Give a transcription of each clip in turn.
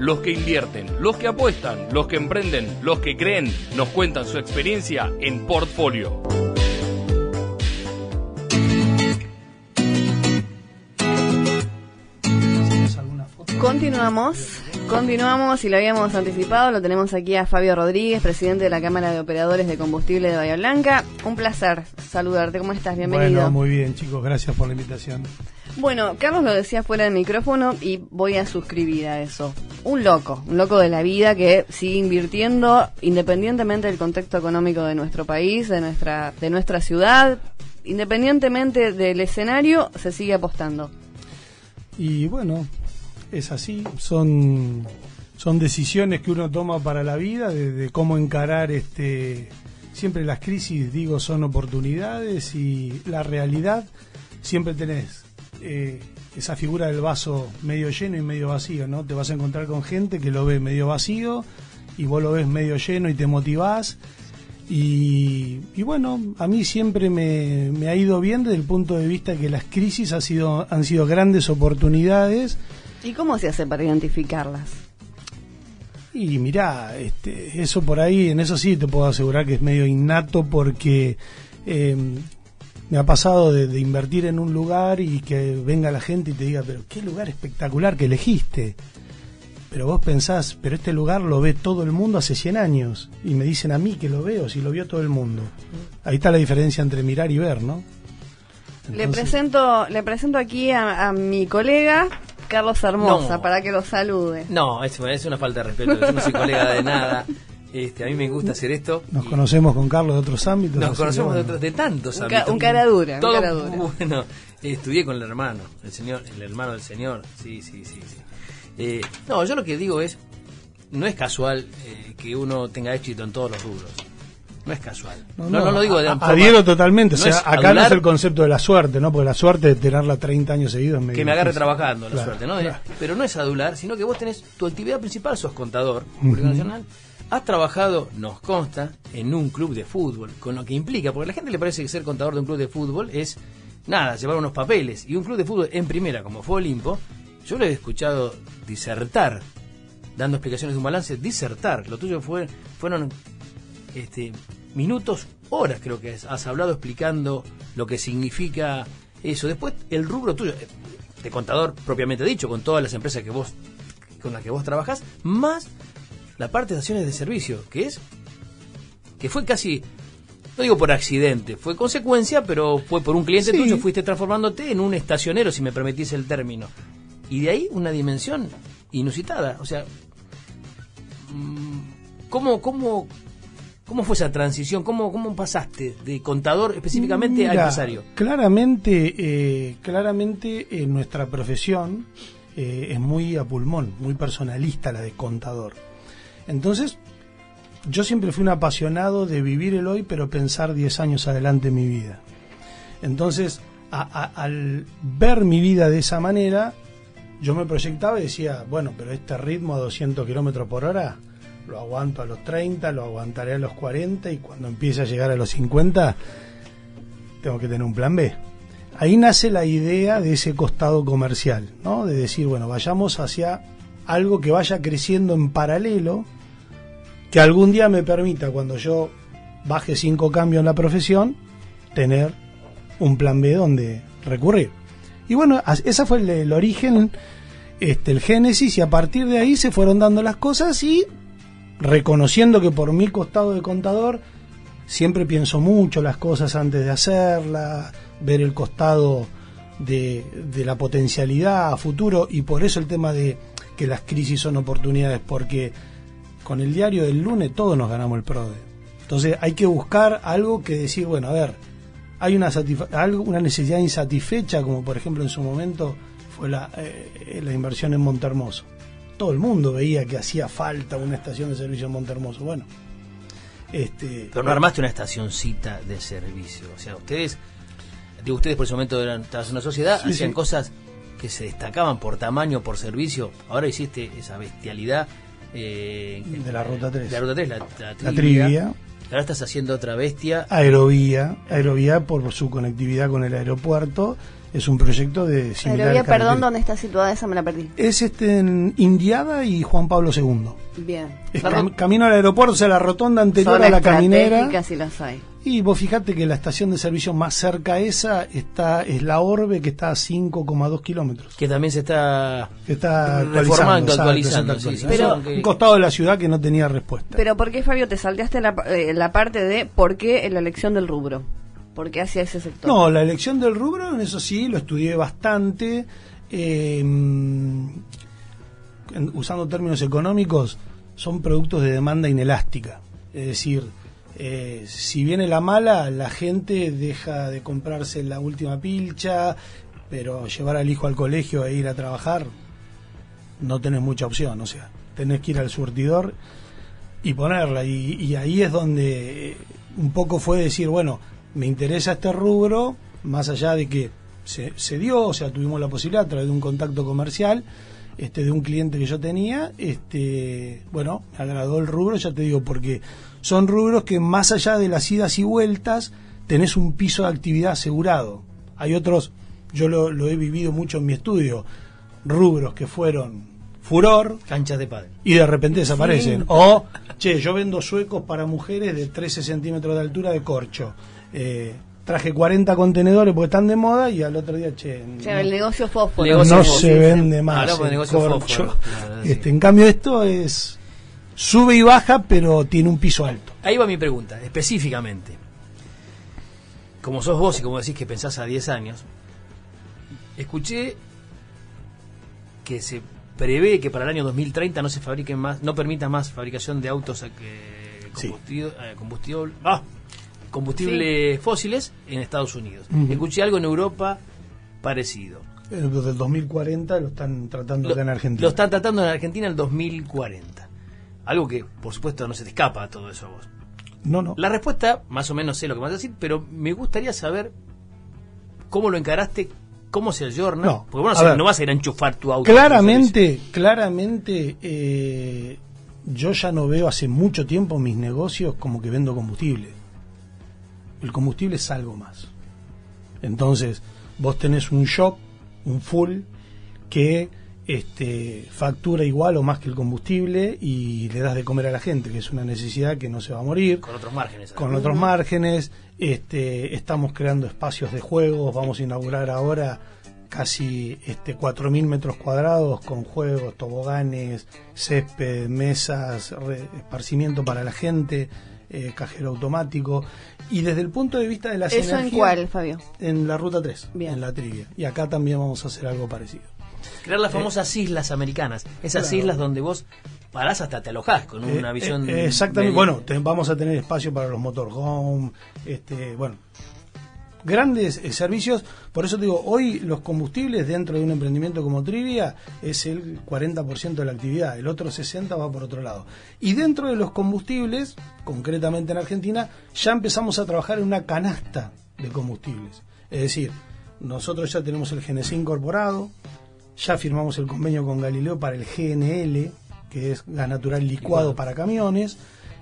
los que invierten, los que apuestan, los que emprenden, los que creen, nos cuentan su experiencia en Portfolio. Continuamos, continuamos y lo habíamos anticipado, lo tenemos aquí a Fabio Rodríguez, presidente de la Cámara de Operadores de Combustible de Bahía Blanca. Un placer saludarte, ¿cómo estás? Bienvenido. Bueno, muy bien chicos, gracias por la invitación. Bueno, Carlos lo decía fuera del micrófono y voy a suscribir a eso. Un loco, un loco de la vida que sigue invirtiendo independientemente del contexto económico de nuestro país, de nuestra, de nuestra ciudad, independientemente del escenario, se sigue apostando. Y bueno, es así, son, son decisiones que uno toma para la vida, de, cómo encarar este... Siempre las crisis, digo, son oportunidades y la realidad siempre tenés eh, esa figura del vaso medio lleno y medio vacío, ¿no? Te vas a encontrar con gente que lo ve medio vacío y vos lo ves medio lleno y te motivás. Y, bueno, a mí siempre me, me, ha ido bien desde el punto de vista que las crisis ha sido, han sido grandes oportunidades ¿Y cómo se hace para identificarlas? Y mirá, este, eso por ahí, en eso sí te puedo asegurar que es medio innato porque eh, me ha pasado de, invertir en un lugar y que venga la gente y te diga, pero qué lugar espectacular que elegiste. Pero vos pensás, pero este lugar lo ve todo el mundo hace 100 años. Y me dicen a mí que lo veo, si lo vio todo el mundo. Ahí está la diferencia entre mirar y ver, ¿no? le presento, le presento aquí a mi colega, Carlos Hermosa para que lo salude. No, es, es una falta de respeto. Yo no soy colega de nada. Este, a mí me gusta hacer esto. Nos conocemos con Carlos de otros ámbitos. Nos conocemos de, otros, de tantos ámbitos. un cara dura. Bueno, estudié con el hermano, el señor, el hermano del señor. Sí, sí, sí. sí. Eh, no, yo lo que digo es, no es casual eh, que uno tenga éxito en todos los rubros. No es casual. No, no, lo digo de Adhiero totalmente. o sea, acá no es el concepto de la suerte, ¿no? Porque la suerte de tenerla 30 años seguidos Que me agarre trabajando la suerte, ¿no? Pero no es adular, sino que vos tenés tu actividad principal, sos contador, nacional. Has trabajado, nos consta, en un club de fútbol, con lo que implica, porque a la gente le parece que ser contador de un club de fútbol es nada, llevar unos papeles. Y un club de fútbol en primera, como fue Olimpo, yo lo he escuchado disertar, dando explicaciones de un balance, disertar. Lo tuyo fue, fueron este, minutos, horas creo que has hablado explicando lo que significa eso. Después, el rubro tuyo, eh, de contador propiamente dicho, con todas las empresas que vos, con las que vos trabajas, más la parte de acciones de servicio, que es, que fue casi, no digo por accidente, fue consecuencia, pero fue por un cliente tuyo, fuiste transformándote en un estacionero, si me permitís el término. Y de ahí una dimensión inusitada. O sea, mm, ¿cómo, cómo, ¿Cómo fue esa transición? ¿Cómo, cómo pasaste de contador específicamente a empresario? Claramente, eh, claramente en eh, nuestra profesión eh, es muy a pulmón, muy personalista la de contador. Entonces, yo siempre fui un apasionado de vivir el hoy, pero pensar 10 años adelante en mi vida. Entonces, al ver mi vida de esa manera, yo me proyectaba y decía, bueno, pero este ritmo a 200 kilómetros por hora, lo aguanto a los 30, lo aguantaré a los 40 y cuando empiece a llegar a los 50 tengo que tener un plan B. Ahí nace la idea de ese costado comercial, ¿no? De decir, bueno, vayamos hacia algo que vaya creciendo en paralelo, que algún día me permita, cuando yo baje cinco cambios en la profesión, tener un plan B donde recurrir. Y bueno, ese fue el, origen, este, el génesis, y a partir de ahí se fueron dando las cosas y reconociendo que por mi costado de contador siempre pienso mucho las cosas antes de hacerlas, ver el costado de, la potencialidad a futuro y por eso el tema de que las crisis son oportunidades, porque con el diario del lunes todos nos ganamos el PRODE. Entonces hay que buscar algo que decir, bueno, a ver, hay una, algo, una necesidad insatisfecha, como por ejemplo en su momento fue la, eh, la inversión en Montermoso todo el mundo veía que hacía falta una estación de servicio en Montermoso. Bueno, este, pero no armaste una estacioncita de servicio. O sea, ustedes, digo, ustedes por ese momento eran una sociedad, hacían cosas que se destacaban por tamaño, por servicio. Ahora hiciste esa bestialidad. Eh, de la ruta 3. De la ruta 3, la, trivia. Ahora estás haciendo otra bestia. Aerovía, aerovía por su conectividad con el aeropuerto es un proyecto de similar perdón, ¿dónde está situada esa? Me la perdí. Es este en Indiada y Juan Pablo II. Bien. camino al aeropuerto, o sea, la rotonda anterior a la caminera. Si las hay. Y vos fijate que la estación de servicio más cerca a esa está, es la Orbe, que está a 5,2 kilómetros. Que también se está, está reformando, actualizando. Pero, un costado de la ciudad que no tenía respuesta. Pero ¿por qué, Fabio, te salteaste la, eh, la parte de por qué la elección del rubro? ¿Por qué hacia ese sector? No, la elección del rubro, en eso sí, lo estudié bastante. Eh, usando términos económicos, son productos de demanda inelástica. Es decir, eh, si viene la mala, la gente deja de comprarse la última pilcha, pero llevar al hijo al colegio e ir a trabajar, no tenés mucha opción. O sea, tenés que ir al surtidor y ponerla. Y, ahí es donde un poco fue decir, bueno, me interesa este rubro, más allá de que se, se dio, o sea, tuvimos la posibilidad a través de un contacto comercial este, de un cliente que yo tenía, este, bueno, me agradó el rubro, ya te digo, porque son rubros que más allá de las idas y vueltas, tenés un piso de actividad asegurado. Hay otros, yo lo, he vivido mucho en mi estudio, rubros que fueron furor. Canchas de padre. Y de repente desaparecen. O, che, yo vendo suecos para mujeres de 13 centímetros de altura de corcho. Eh, traje 40 contenedores porque están de moda y al otro día, che. el negocio fósforo. no se vende más. este, en cambio, esto es. Sube y baja, pero tiene un piso alto. Ahí va mi pregunta, específicamente. Como sos vos y como decís que pensás a 10 años, escuché que se prevé que para el año 2030 no se fabriquen más, no permita más fabricación de autos eh, combustible, eh, combustible, ah, combustibles fósiles en Estados Unidos. Escuché algo en Europa parecido. Eh, desde el 2040 lo están tratando en Argentina. Lo están tratando en Argentina en el 2040. Algo que, por supuesto, no se te escapa a todo eso a vos. No, no. La respuesta, más o menos sé lo que vas a decir, pero me gustaría saber cómo lo encaraste, cómo se ayorna. No, porque bueno, no vas a ir a enchufar tu auto. Claramente, claramente, eh, yo ya no veo hace mucho tiempo mis negocios como que vendo combustible el combustible es algo más. Entonces, vos tenés un shop, un full, que este, factura igual o más que el combustible y le das de comer a la gente, que es una necesidad que no se va a morir. Con otros márgenes. Con otros márgenes. Este, estamos creando espacios de juegos, vamos a inaugurar ahora casi este, 4.000 metros cuadrados con juegos, toboganes, césped, mesas, esparcimiento para la gente, eh, cajero automático. Y desde el punto de vista de las ¿Eso en cuál, Fabio? En la ruta 3, en la trivia. Y acá también vamos a hacer algo parecido. Crear las eh, famosas islas americanas, esas islas donde vos parás hasta te alojás con una eh, visión. Eh, exactamente, bueno, vamos a tener espacio para los motorhome, este, bueno, grandes eh, servicios. Por eso digo, hoy los combustibles dentro de un emprendimiento como Trivia es el 40% de la actividad, el otro 60% va por otro lado. Y dentro de los combustibles, concretamente en Argentina, ya empezamos a trabajar en una canasta de combustibles. Es decir, nosotros ya tenemos el GNC incorporado, ya firmamos el convenio con Galileo para el GNL, que es gas natural licuado para camiones.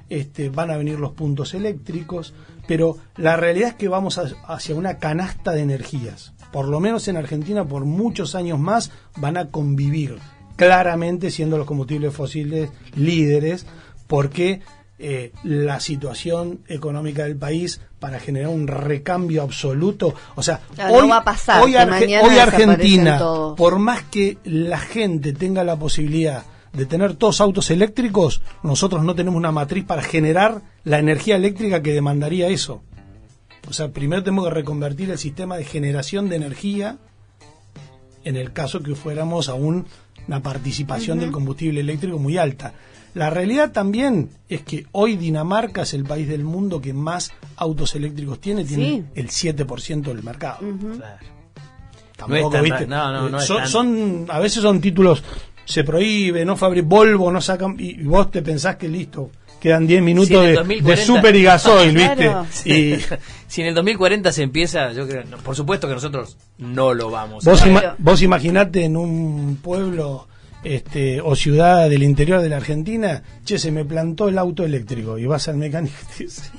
Este, van a venir los puntos eléctricos, pero la realidad es que vamos hacia una canasta de energías. Por lo menos en Argentina, por muchos años más, van a convivir, claramente siendo los combustibles fósiles líderes, porque eh, la situación económica del país para generar un recambio absoluto. O sea, hoy, va a pasar, hoy, hoy Argentina, por más que la gente tenga la posibilidad de tener todos autos eléctricos, nosotros no tenemos una matriz para generar la energía eléctrica que demandaría eso. O sea, primero tenemos que reconvertir el sistema de generación de energía en el caso que fuéramos a una participación del combustible eléctrico muy alta. La realidad también es que hoy Dinamarca es el país del mundo que más autos eléctricos tiene, tiene el 7% del mercado. son, a veces son títulos se prohíbe, no fabrica Volvo, no sacan, y, vos te pensás que listo, quedan 10 minutos de, super y gasoil, ¿viste? Y, si en el 2040 se empieza, yo creo, por supuesto que nosotros no lo vamos vos, vos imaginate en un pueblo este, o ciudad del interior de la Argentina, che, se me plantó el auto eléctrico y vas al mecánico y dices,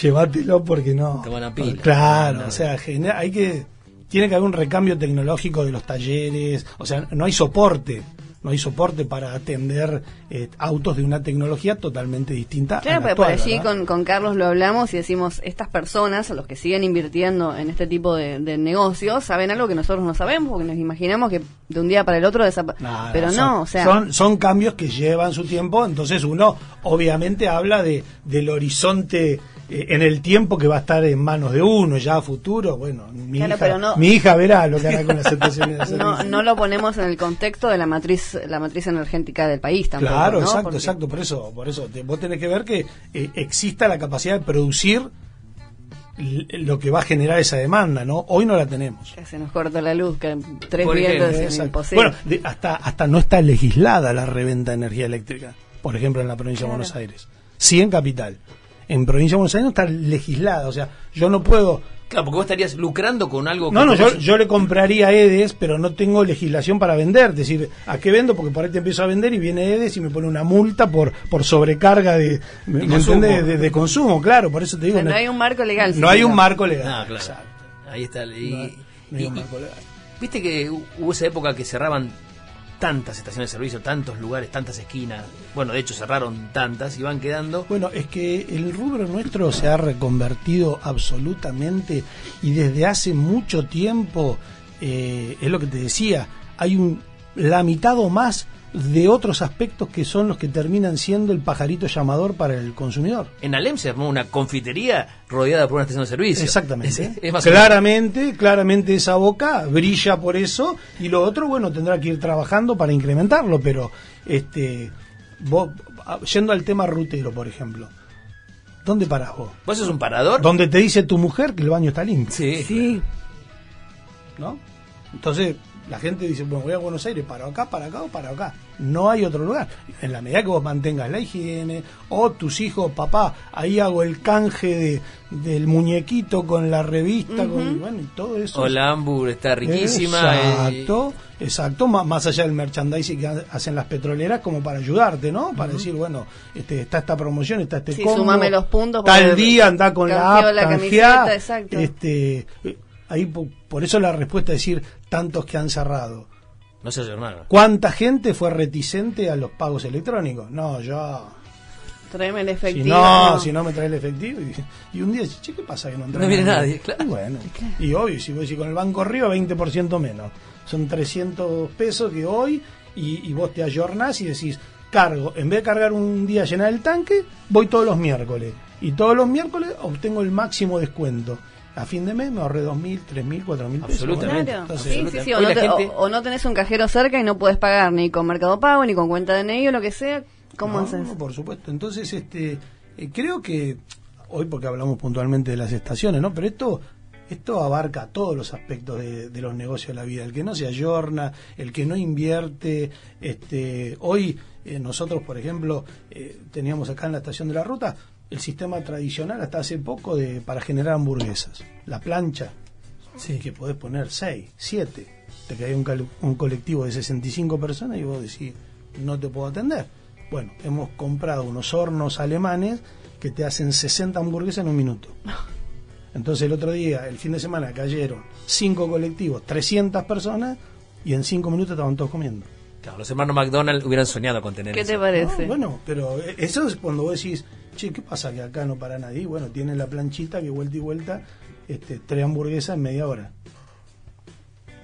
llévatelo porque no. Te van a pila. Claro, o sea, hay que tiene que haber un recambio tecnológico de los talleres, o sea, no hay soporte no hay soporte para atender eh, autos de una tecnología totalmente distinta. Claro, pero por allí con, con, Carlos lo hablamos y decimos, estas personas, los que siguen invirtiendo en este tipo de, negocios, saben algo que nosotros no sabemos, porque nos imaginamos que de un día para el otro desaparece. pero no, o sea... Son, son cambios que llevan su tiempo, entonces uno obviamente habla de del horizonte en el tiempo que va a estar en manos de uno, ya a futuro, bueno, mi, hija, mi hija verá lo que hará con las estaciones de no, no lo ponemos en el contexto de la matriz la matriz energética del país tampoco. Claro, exacto, exacto, por eso, por eso vos tenés que ver que eh, exista la capacidad de producir lo que va a generar esa demanda, ¿no? Hoy no la tenemos. se nos corta la luz, que tres vientos es imposible. Bueno, hasta, hasta no está legislada la reventa de energía eléctrica, por ejemplo, en la provincia de Buenos Aires. Sí en capital en provincia de Buenos Aires no está legislada. O sea, yo no puedo. Claro, porque vos estarías lucrando con algo que. No, no, yo, yo, le compraría EDES, pero no tengo legislación para vender. Es decir, ¿a qué vendo? Porque por ahí te empiezo a vender y viene EDES y me pone una multa por por sobrecarga de, ¿me, consumo. De, consumo, claro, por eso te digo. no, hay un marco legal. No hay un marco legal. Ah, claro. Ahí está. Y, no hay un marco legal. Viste que hubo esa época que cerraban tantas estaciones de servicio, tantos lugares, tantas esquinas. Bueno, de hecho cerraron tantas y van quedando. Bueno, es que el rubro nuestro se ha reconvertido absolutamente y desde hace mucho tiempo, eh, es lo que te decía, hay un la mitad o más de otros aspectos que son los que terminan siendo el pajarito llamador para el consumidor. En Alem se armó una confitería rodeada por una estación de servicio. Exactamente. claramente, claramente esa boca brilla por eso y lo otro, bueno, tendrá que ir trabajando para incrementarlo, pero este vos, yendo al tema rutero, por ejemplo. ¿Dónde parás vos? ¿Vos sos un parador? Donde te dice tu mujer que el baño está limpio. Sí. Sí. ¿No? Entonces, la gente dice, bueno, voy a Buenos Aires, para acá, para acá o para acá. No hay otro lugar. En la medida que vos mantengas la higiene, o tus hijos, papá, ahí hago el canje de, del muñequito con la revista, con, bueno, y todo eso. O la Ambur está riquísima. Exacto, exacto, más, allá del merchandising que hacen las petroleras, como para ayudarte, ¿no? Para decir, bueno, este, está esta promoción, está este sí, sumame los puntos. Tal día anda con la app, la camiseta, exacto. Este, ahí por eso la respuesta es decir tantos que han cerrado. No sé, hermano. ¿Cuánta gente fue reticente a los pagos electrónicos? No, yo. Tráeme el efectivo. Si no, si no me trae el efectivo. Y, un día, che, ¿qué pasa que no No viene nadie, claro. Y bueno, y hoy, si voy con el banco arriba, 20% menos. Son 300 pesos que hoy, y, y vos te ayornás y decís, cargo, en vez de cargar un día llenar el tanque, voy todos los miércoles. Y todos los miércoles obtengo el máximo descuento a fin de mes me ahorré 2.000, 3.000, 4.000 pesos. Absolutamente. sí, sí, sí. O no, tenés un cajero cerca y no puedes pagar ni con Mercado Pago, ni con cuenta de NEI o lo que sea. ¿Cómo haces? No, por supuesto. Entonces, este, eh, creo que hoy porque hablamos puntualmente de las estaciones, ¿no? Pero esto esto abarca todos los aspectos de, los negocios de la vida. El que no se ayorna, el que no invierte. este Hoy eh, nosotros, por ejemplo, eh, teníamos acá en la estación de la ruta el sistema tradicional hasta hace poco de para generar hamburguesas. La plancha, sí. que podés poner 6, 7. Te cae un, un colectivo de 65 personas y vos decís, no te puedo atender. Bueno, hemos comprado unos hornos alemanes que te hacen 60 hamburguesas en un minuto. Entonces el otro día, el fin de semana, cayeron 5 colectivos, 300 personas y en 5 minutos estaban todos comiendo. Claro, los hermanos McDonald's hubieran soñado con tener ¿Qué te parece? bueno, pero eso es cuando vos decís, che, ¿qué pasa que acá no para nadie? Bueno, tiene la planchita que vuelta y vuelta, este, tres hamburguesas en media hora.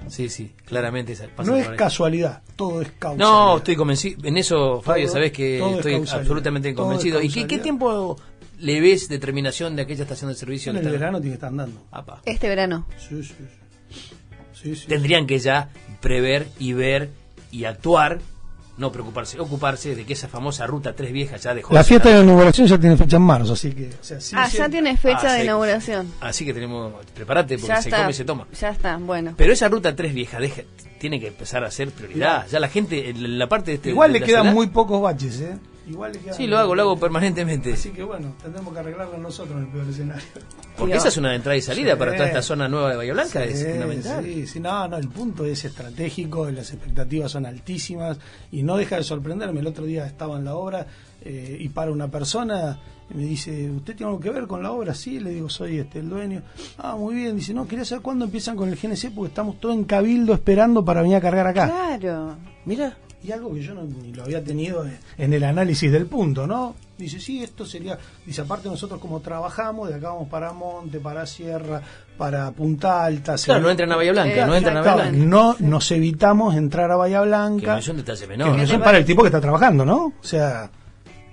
Sí, sí, claramente No es casualidad, todo es causa. No, estoy convencido. En eso, Fabio, sabes que estoy absolutamente convencido. ¿Y qué, tiempo le ves determinación de aquella estación de servicio? En el verano tiene que estar andando. Este verano. Sí, sí, sí. Tendrían que ya prever y ver y actuar no preocuparse, ocuparse de que esa famosa ruta tres viejas ya dejó. La fiesta de inauguración ya tiene fecha en marzo, así que. ah, ya tiene fecha ah, de inauguración. Así que tenemos. Prepárate porque se come y se toma. Ya está, bueno. Pero esa ruta tres viejas deja, tiene que empezar a ser prioridad. Ya la gente, en la parte de este. Igual le quedan muy pocos baches, ¿eh? Igual le queda Sí, lo hago, lo hago permanentemente. Así que bueno, tendremos que arreglarlo nosotros en el peor escenario. Porque esa es una entrada y salida Sí. para toda esta zona nueva de Bahía Blanca, Sí, es fundamental. Sí, sí, no, no, el punto es estratégico, las expectativas son altísimas y no deja de sorprenderme. El otro día estaba en la obra eh, y para una persona y me dice, ¿usted tiene algo que ver con la obra? Sí, le digo, soy este el dueño. Ah, muy bien, dice, no, quería saber cuándo empiezan con el GNC porque estamos todos en cabildo esperando para venir a cargar acá. Claro. Mira, y algo que yo no, ni lo había tenido en el análisis del punto, ¿no? Dice, sí, esto sería, dice, aparte nosotros como trabajamos, de acá vamos para Monte, para Sierra, para Punta Alta. Claro, no entran a Bahía Blanca, Eh, no entran a Bahía Blanca. no nos evitamos entrar a Bahía Que Blanca. no es un detalle que menor. no es para el tipo que está trabajando, ¿no? O sea,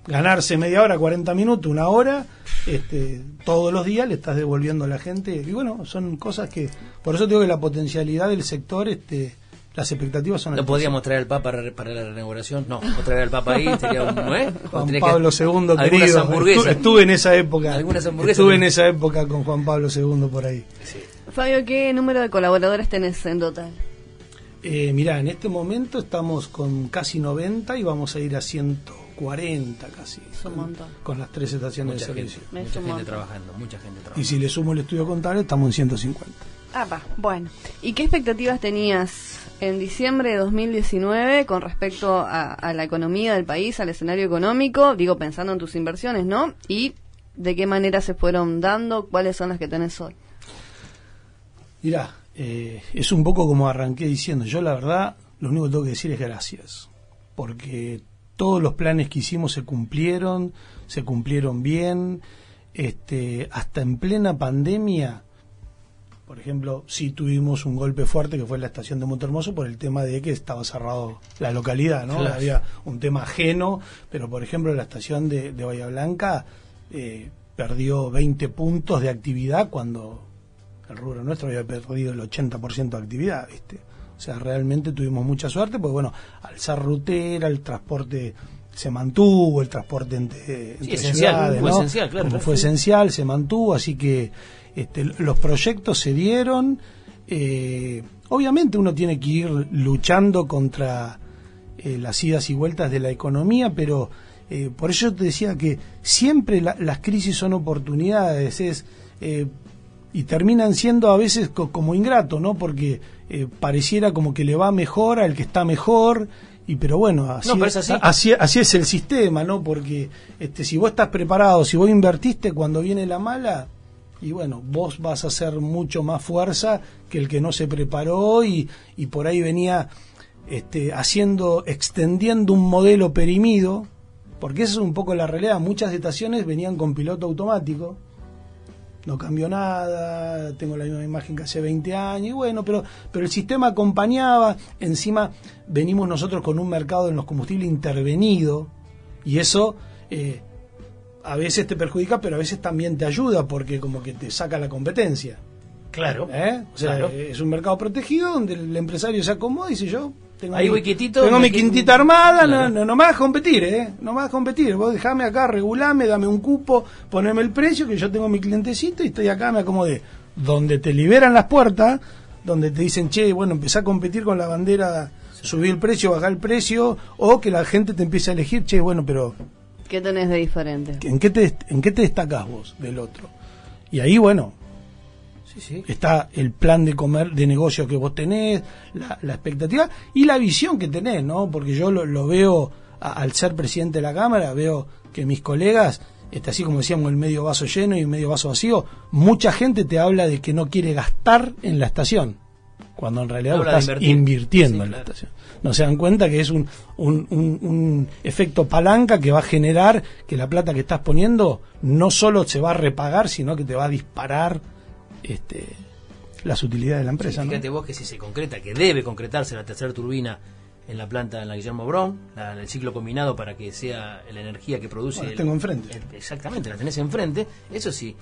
ganarse media hora, 40 minutos, una hora, este, todos los días le estás devolviendo a la gente. Y bueno, son cosas que, por eso digo que la potencialidad del sector, este, las expectativas son No podíamos traer al Papa para la reinauguración. No, o traer al Papa ahí sería un. ¿no es? O Juan Pablo II, algunas querido. hamburguesas. Estuve en esa época. Algunas hamburguesas. Estuve en esa época con Juan Pablo II por ahí. Fabio, ¿qué número de colaboradores tenés en total? Eh, mirá, en este momento estamos con casi 90 y vamos a ir a 140 casi. Es un con, montón. con las tres estaciones Mucha de servicio. Mucha gente montón. trabajando, mucha gente Y trabajando. si le sumo el estudio contable, estamos en 150. Ah, va, bueno. ¿Y qué expectativas tenías en diciembre de 2019 con respecto a, la economía del país, al escenario económico? Digo, pensando en tus inversiones, ¿no? Y de qué manera se fueron dando, cuáles son las que tenés hoy. Mirá, eh, es un poco como arranqué diciendo. Yo la verdad, lo único que tengo que decir es gracias. Porque todos los planes que hicimos se cumplieron, se cumplieron bien. Este, hasta en plena pandemia, por ejemplo, sí tuvimos un golpe fuerte que fue en la estación de Montermoso por el tema de que estaba cerrado la localidad, ¿no? Claro. Había un tema ajeno, pero por ejemplo la estación de, de Bahía Blanca eh, perdió 20 puntos de actividad cuando el rubro nuestro había perdido el 80% de actividad, ¿viste? O sea, realmente tuvimos mucha suerte, porque bueno, al ser rutera, el transporte se mantuvo, el transporte entre, entre esencial, ciudades, fue ¿no? esencial, claro, Como claro, fue sí. esencial, se mantuvo, así que este, los proyectos se dieron. eh, obviamente uno tiene que ir luchando contra eh, las idas y vueltas de la economía, pero eh, por eso te decía que siempre la- las crisis son oportunidades, es eh, y terminan siendo a veces co- como ingrato, ¿no? Porque pareciera como que le va mejor al que está mejor. Y pero bueno, así, No, pero es así. así así es el sistema, ¿no? Porque este si vos estás preparado, si vos invertiste cuando viene la mala, y bueno, vos vas a hacer mucho más fuerza que el que no se preparó y, y por ahí venía este, haciendo, extendiendo un modelo perimido, porque esa es un poco la realidad. Muchas estaciones venían con piloto automático, no cambió nada, tengo la misma imagen que hace 20 años, y bueno, pero, pero el sistema acompañaba, encima venimos nosotros con un mercado en los combustibles intervenido, y eso eh, a veces te perjudica, pero a veces también te ayuda, porque como que te saca la competencia. Claro. ¿eh? O sea, Claro. es un mercado protegido donde el empresario se acomoda y dice yo tengo Ahí mi, voy quietito, tengo mi quintita armada, Claro. no, no, no me hagas competir, ¿eh? No hagas competir. Vos dejame acá, regulame, dame un cupo, poneme el precio, que yo tengo mi clientecito y estoy acá, me acomodé. Donde te liberan las puertas, donde te dicen, che, bueno, empezá a competir con la bandera, subir el precio, bajar el precio, o que la gente te empiece a elegir, che, bueno, pero ¿Qué tenés de diferente? ¿en qué te, en qué te destacás vos del otro? Y ahí, bueno, Sí, sí. está el plan de comer de negocio que vos tenés, la, la expectativa y la visión que tenés, ¿no? Porque yo lo, lo veo a- al ser presidente de la Cámara, veo que mis colegas, este, así como decíamos, el medio vaso lleno y el medio vaso vacío, mucha gente te habla de que no quiere gastar en la estación, cuando en realidad Habla estás invirtiendo Sí, en la claro. estación. No se dan cuenta que es un, un, un- un efecto palanca que va a generar que la plata que estás poniendo no solo se va a repagar, sino que te va a disparar este, las utilidades de la empresa. ¿no? Fíjate vos que si se concreta, que debe concretarse la tercera turbina en la planta en la Guillermo Brown, la- el ciclo combinado para que sea la energía que produce. Bueno, el- tengo enfrente. el- exactamente, la tenés enfrente. Eso sí,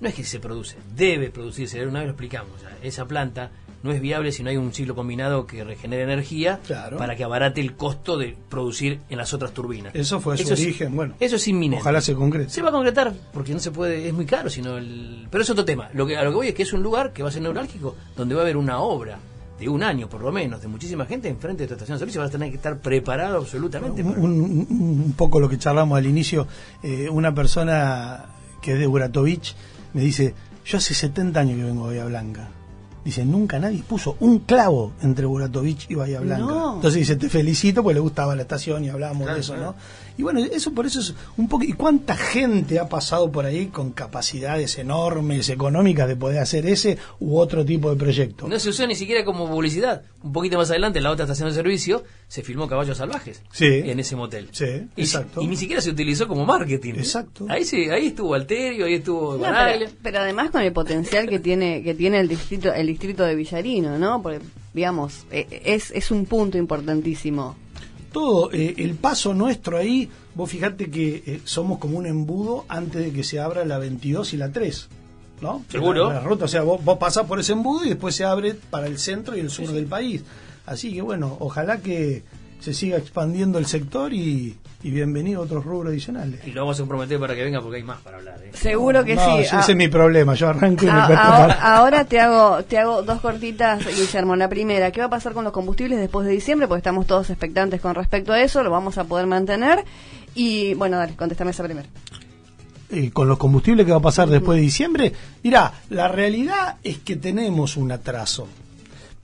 no es que se produce, debe producirse. Una vez lo explicamos. o sea, esa planta no es viable si no hay un ciclo combinado que regenere energía Claro. para que abarate el costo de producir en las otras turbinas. Eso fue su es- origen, bueno. Eso es inminente. Ojalá se concrete. Se va a concretar porque no se puede, es muy caro, sino el, pero es otro tema. Lo que a lo que voy es que es un lugar que va a ser neurálgico, donde va a haber una obra de un año por lo menos, de muchísima gente enfrente de tu estación de servicio, vas a tener que estar preparado absolutamente. Un, un, un poco lo que charlamos al inicio, eh, una persona que es de Buratovich me dice, yo hace 70 años que vengo a Bahía Blanca. Dice, nunca nadie puso un clavo entre Buratovich y Bahía Blanca. Entonces dice, te felicito, porque le gustaba la estación y hablábamos de eso, ¿no? Y bueno, eso por eso es un poco... ¿Y cuánta gente ha pasado por ahí con capacidades enormes, económicas, de poder hacer ese u otro tipo de proyecto? No se usó ni siquiera como publicidad. Un poquito más adelante, en la otra estación de servicio, se filmó Caballos Salvajes. Sí. En ese motel. Sí, y, exacto. Y ni siquiera se utilizó como marketing. ¿eh? Exacto. Ahí sí, ahí estuvo Alterio, ahí estuvo no, pero, pero, además con el potencial que tiene que tiene el distrito el distrito de Villarino, ¿no? Porque digamos, es, es un punto importantísimo todo eh, el paso nuestro ahí, vos fijate que eh, somos como un embudo antes de que se abra la 22 y la 3. ¿No? Seguro. La, la ruta, o sea, vos, vos, pasás por ese embudo y después se abre para el centro y el sur sí, del país. Así que bueno, ojalá que se siga expandiendo el sector y, y bienvenido a otros rubros adicionales. Y lo vamos a comprometer para que venga porque hay más para hablar. ¿eh? Seguro que no, sí. Ese ah, es mi problema, yo arranco y ah, me cuesta ahora, ahora te hago te hago dos cortitas, Guillermo. La primera, ¿qué va a pasar con los combustibles después de diciembre? Porque estamos todos expectantes con respecto a eso, lo vamos a poder mantener. Y bueno, dale, contéstame esa primera. Eh, con los combustibles que va a pasar después de diciembre, mira, la realidad es que tenemos un atraso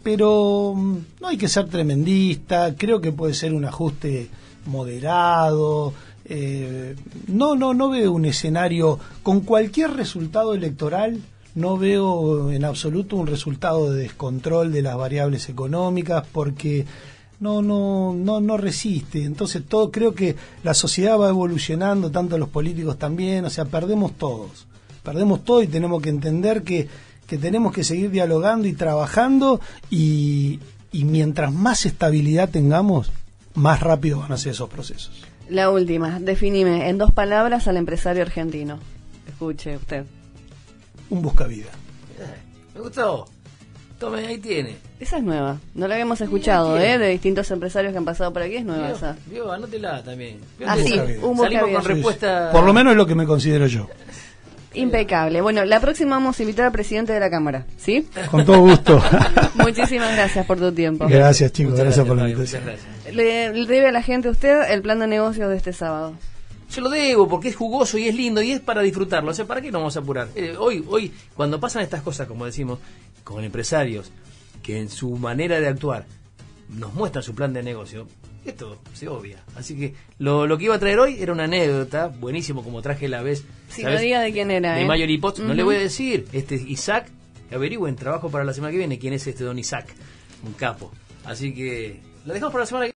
pero no hay que ser tremendista, creo que puede ser un ajuste moderado. Eh, no, no, no veo un escenario con cualquier resultado electoral. No veo en absoluto un resultado de descontrol de las variables económicas porque no, no, no, no resiste. Entonces todo, creo que la sociedad va evolucionando, tanto los políticos también. O sea, perdemos todos, perdemos todo y tenemos que entender que que tenemos que seguir dialogando y trabajando y, y, mientras más estabilidad tengamos, más rápido van a ser esos procesos. La última, definime en dos palabras al empresario argentino. Escuche usted. Un buscavida. Me gustó. Tome, ahí tiene. Esa es nueva. No la habíamos escuchado, ¿eh? De distintos empresarios que han pasado por aquí. Es nueva Vio, esa. Vio, anótela también. Ah, sí, un Salimos con respuesta... Por lo menos es lo que me considero yo. Impecable. Bueno, la próxima vamos a invitar al presidente de la Cámara, ¿sí? Con todo gusto. Muchísimas gracias por tu tiempo. Gracias, chicos. Gracias, por la invitación. muchas gracias. Le, le debe a la gente usted el plan de negocios de este sábado. Yo lo debo porque es jugoso y es lindo y es para disfrutarlo. O sea, ¿para qué nos vamos a apurar? Eh, hoy, hoy, cuando pasan estas cosas, como decimos, con empresarios que en su manera de actuar nos muestran su plan de negocio, esto se obvia. Así que lo, lo que iba a traer hoy era una anécdota, buenísimo como traje la vez. Si no diga de quién era, De ¿eh? Mayor Pots. No le voy a decir. Este Isaac, averigüen, trabajo para la semana que viene quién es este don Isaac. Un capo. Así que lo dejamos para la semana que